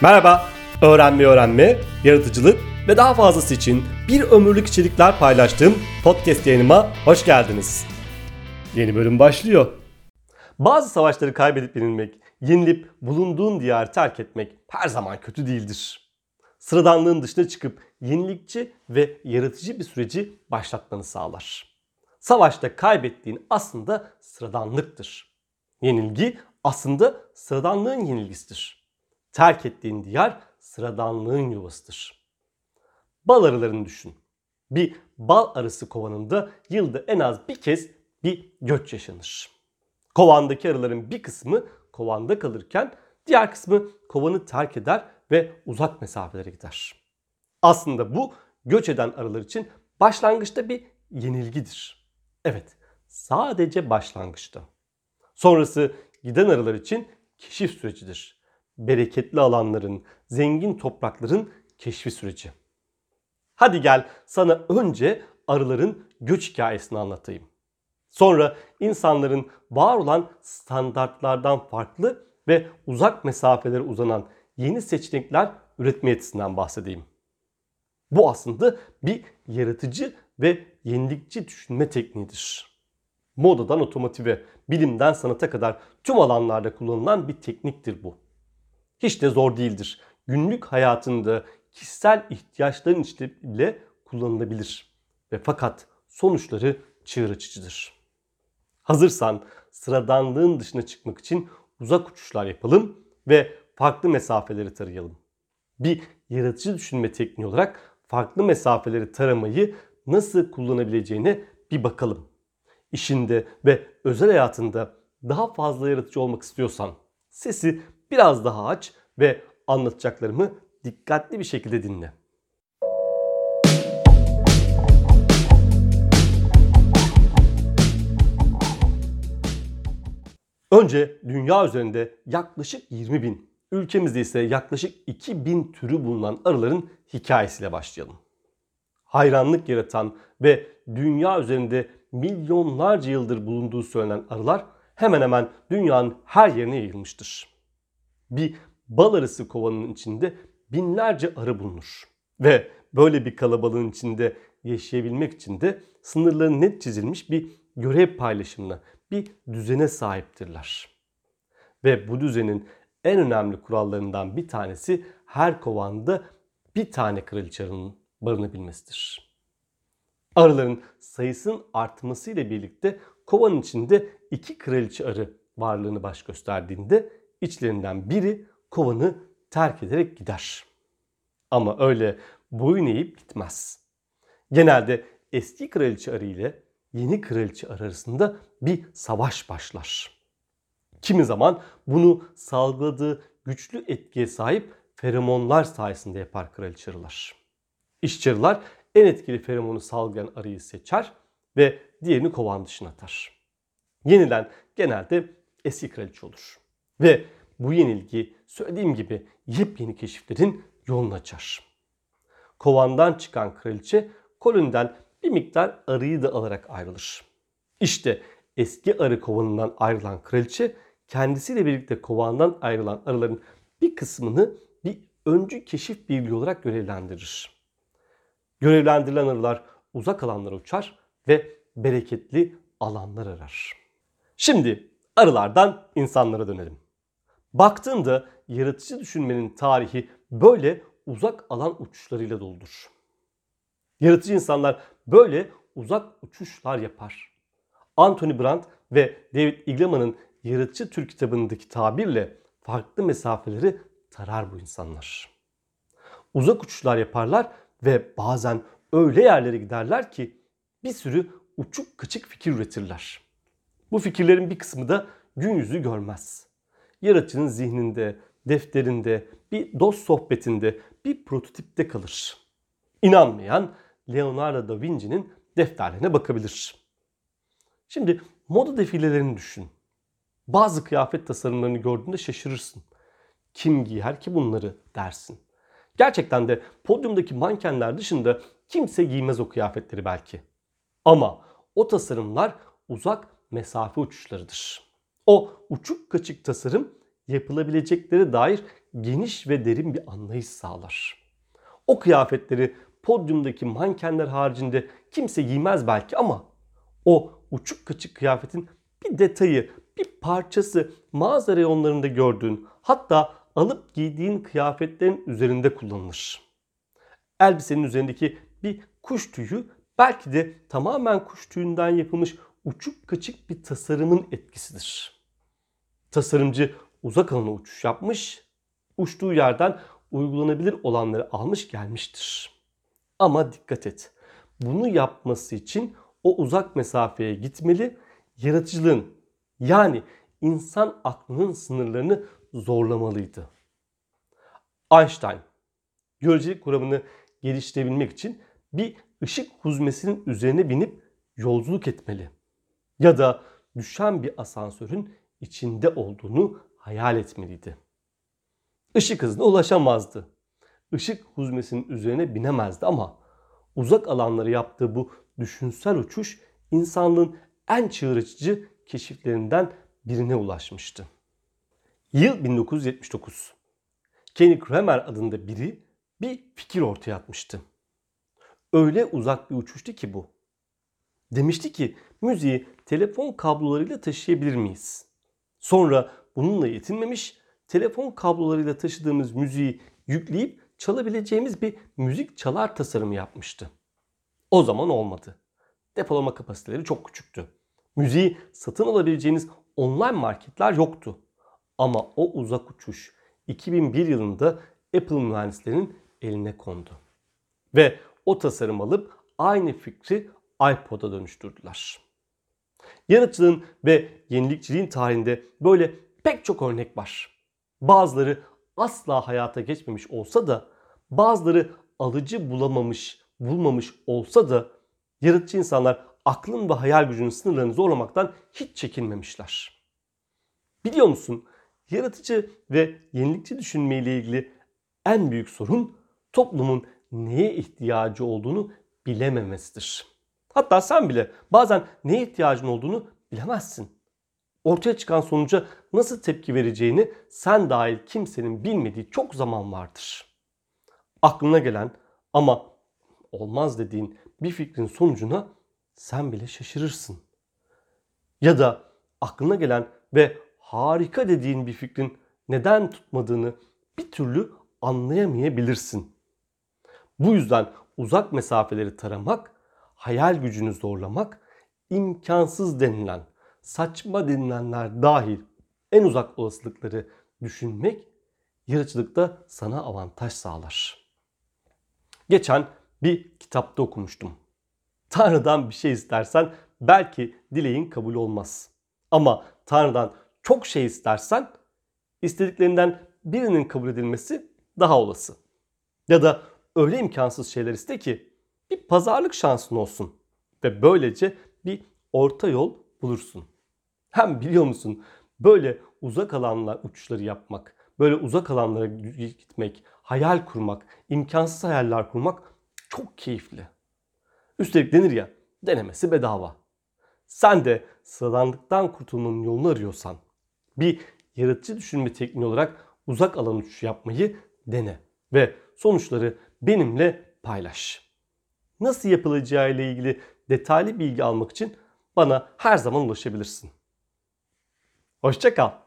Merhaba, öğrenme öğrenme, yaratıcılık ve daha fazlası için bir ömürlük içerikler paylaştığım podcast yayınıma hoş geldiniz. Yeni bölüm başlıyor. Bazı savaşları kaybedip yenilmek, yenilip bulunduğun diyarı terk etmek her zaman kötü değildir. Sıradanlığın dışına çıkıp yenilikçi ve yaratıcı bir süreci başlatmanı sağlar. Savaşta kaybettiğin aslında sıradanlıktır. Yenilgi aslında sıradanlığın yenilgisidir. Terk ettiğin diyar sıradanlığın yuvasıdır. Bal arılarını düşün. Bir bal arısı kovanında yılda en az bir kez bir göç yaşanır. Kovandaki arıların bir kısmı kovanda kalırken diğer kısmı kovanı terk eder ve uzak mesafelere gider. Aslında bu göç eden arılar için başlangıçta bir yenilgidir. Evet, sadece başlangıçta. Sonrası giden arılar için keşif sürecidir. Bereketli alanların, zengin toprakların keşfi süreci. Hadi gel sana önce arıların göç hikayesini anlatayım. Sonra insanların var olan standartlardan farklı ve uzak mesafelere uzanan yeni seçenekler üretme yetisinden bahsedeyim. Bu aslında bir yaratıcı ve yenilikçi düşünme tekniğidir. Modadan otomotive, bilimden sanata kadar tüm alanlarda kullanılan bir tekniktir bu. Hiç de zor değildir. Günlük hayatında kişisel ihtiyaçların içinde kullanılabilir. Ve fakat sonuçları çığır açıcıdır. Hazırsan sıradanlığın dışına çıkmak için uzak uçuşlar yapalım ve farklı mesafeleri tarayalım. Bir yaratıcı düşünme tekniği olarak farklı mesafeleri taramayı nasıl kullanabileceğine bir bakalım. İşinde ve özel hayatında daha fazla yaratıcı olmak istiyorsan sesi biraz daha aç ve anlatacaklarımı dikkatli bir şekilde dinle. Önce dünya üzerinde yaklaşık 20 bin, ülkemizde ise yaklaşık 2 bin türü bulunan arıların hikayesiyle başlayalım. Hayranlık yaratan ve dünya üzerinde milyonlarca yıldır bulunduğu söylenen arılar hemen hemen dünyanın her yerine yayılmıştır. Bir bal arısı kovanının içinde binlerce arı bulunur. Ve böyle bir kalabalığın içinde yaşayabilmek için de sınırları net çizilmiş bir görev paylaşımına, bir düzene sahiptirler. Ve bu düzenin en önemli kurallarından bir tanesi her kovanda bir tane kraliçe arının barınabilmesidir. Arıların sayısının artmasıyla birlikte kovanın içinde iki kraliçe arı varlığını baş gösterdiğinde içlerinden biri kovanı terk ederek gider. Ama öyle boyun eğip gitmez. Genelde eski kraliçe arı ile yeni kraliçe arı arasında bir savaş başlar. Kimi zaman bunu salgıladığı güçlü etkiye sahip feromonlar sayesinde yapar kraliçe arılar. İşçi arılar en etkili feromonu salgılayan arıyı seçer ve diğerini kovan dışına atar. Yenilen genelde eski kraliçe olur. Ve bu yenilgi söylediğim gibi yepyeni keşiflerin yolunu açar. Kovandan çıkan kraliçe koloniden bir miktar arıyı da alarak ayrılır. İşte eski arı kovanından ayrılan kraliçe kendisiyle birlikte kovandan ayrılan arıların bir kısmını bir öncü keşif birliği olarak görevlendirir. Görevlendirilen arılar uzak alanlara uçar ve bereketli alanlar arar. Şimdi arılardan insanlara dönelim. Baktığında yaratıcı düşünmenin tarihi böyle uzak alan uçuşlarıyla doludur. Yaratıcı insanlar böyle uzak uçuşlar yapar. Anthony Brandt ve David Igleman'ın Yaratıcı Türk kitabındaki tabirle farklı mesafeleri tarar bu insanlar. Uzak uçuşlar yaparlar ve bazen öyle yerlere giderler ki bir sürü uçuk kaçık fikir üretirler. Bu fikirlerin bir kısmı da gün yüzü görmez. Yaratıcının zihninde, defterinde, bir dost sohbetinde, bir prototipte kalır. İnanmayan Leonardo da Vinci'nin defterlerine bakabilir. Şimdi moda defilelerini düşün. Bazı kıyafet tasarımlarını gördüğünde şaşırırsın. Kim giyer ki bunları dersin. Gerçekten de podyumdaki mankenler dışında kimse giymez o kıyafetleri belki. Ama o tasarımlar uzak mesafe uçuşlarıdır. O uçuk kaçık tasarım yapılabilecekleri dair geniş ve derin bir anlayış sağlar. O kıyafetleri podyumdaki mankenler haricinde kimse giymez belki ama o uçuk kaçık kıyafetin bir detayı, bir parçası mağaza reyonlarında gördüğün hatta alıp giydiğin kıyafetlerin üzerinde kullanılır. Elbisenin üzerindeki bir kuş tüyü belki de tamamen kuş tüyünden yapılmış uçuk kaçık bir tasarımın etkisidir. Tasarımcı uzak alana uçuş yapmış, uçtuğu yerden uygulanabilir olanları almış gelmiştir. Ama dikkat et. Bunu yapması için o uzak mesafeye gitmeli, yaratıcılığın yani insan aklının sınırlarını zorlamalıydı. Einstein görecelik kuramını geliştirebilmek için bir ışık huzmesinin üzerine binip yolculuk etmeli. Ya da düşen bir asansörün içinde olduğunu hayal etmeliydi. Işık hızına ulaşamazdı. Işık huzmesinin üzerine binemezdi ama uzak alanları yaptığı bu düşünsel uçuş insanlığın en çığır keşiflerinden birine ulaşmıştı. Yıl 1979. Kenny Kramer adında biri bir fikir ortaya atmıştı. Öyle uzak bir uçuştu ki bu. Demişti ki müziği telefon kablolarıyla taşıyabilir miyiz? Sonra bununla yetinmemiş, telefon kablolarıyla taşıdığımız müziği yükleyip çalabileceğimiz bir müzik çalar tasarımı yapmıştı. O zaman olmadı. Depolama kapasiteleri çok küçüktü. Müziği satın alabileceğiniz online marketler yoktu. Ama o uzak uçuş 2001 yılında Apple mühendislerinin eline kondu. Ve o tasarım alıp aynı fikri iPod'a dönüştürdüler. Yaratıcılığın ve yenilikçiliğin tarihinde böyle pek çok örnek var. Bazıları asla hayata geçmemiş olsa da bazıları alıcı bulamamış, bulmamış olsa da yaratıcı insanlar aklın ve hayal gücünün sınırlarını zorlamaktan hiç çekinmemişler. Biliyor musun? Yaratıcı ve yenilikçi düşünmeyle ilgili en büyük sorun toplumun neye ihtiyacı olduğunu bilememesidir. Hatta sen bile bazen neye ihtiyacın olduğunu bilemezsin. Ortaya çıkan sonuca nasıl tepki vereceğini sen dahil kimsenin bilmediği çok zaman vardır. Aklına gelen ama olmaz dediğin bir fikrin sonucuna sen bile şaşırırsın. Ya da aklına gelen ve harika dediğin bir fikrin neden tutmadığını bir türlü anlayamayabilirsin. Bu yüzden uzak mesafeleri taramak, hayal gücünü zorlamak, imkansız denilen, saçma denilenler dahil en uzak olasılıkları düşünmek yaratıcılıkta sana avantaj sağlar. Geçen bir kitapta okumuştum. Tanrı'dan bir şey istersen belki dileğin kabul olmaz. Ama Tanrı'dan çok şey istersen istediklerinden birinin kabul edilmesi daha olası. Ya da öyle imkansız şeyler iste ki bir pazarlık şansın olsun ve böylece bir orta yol bulursun. Hem biliyor musun böyle uzak alanlar uçuşları yapmak, böyle uzak alanlara gitmek, hayal kurmak, imkansız hayaller kurmak çok keyifli. Üstelik denir ya denemesi bedava. Sen de sıradanlıktan kurtulmanın yolunu arıyorsan bir yaratıcı düşünme tekniği olarak uzak alan uçuşu yapmayı dene ve sonuçları benimle paylaş. Nasıl yapılacağı ile ilgili detaylı bilgi almak için bana her zaman ulaşabilirsin. Hoşçakal.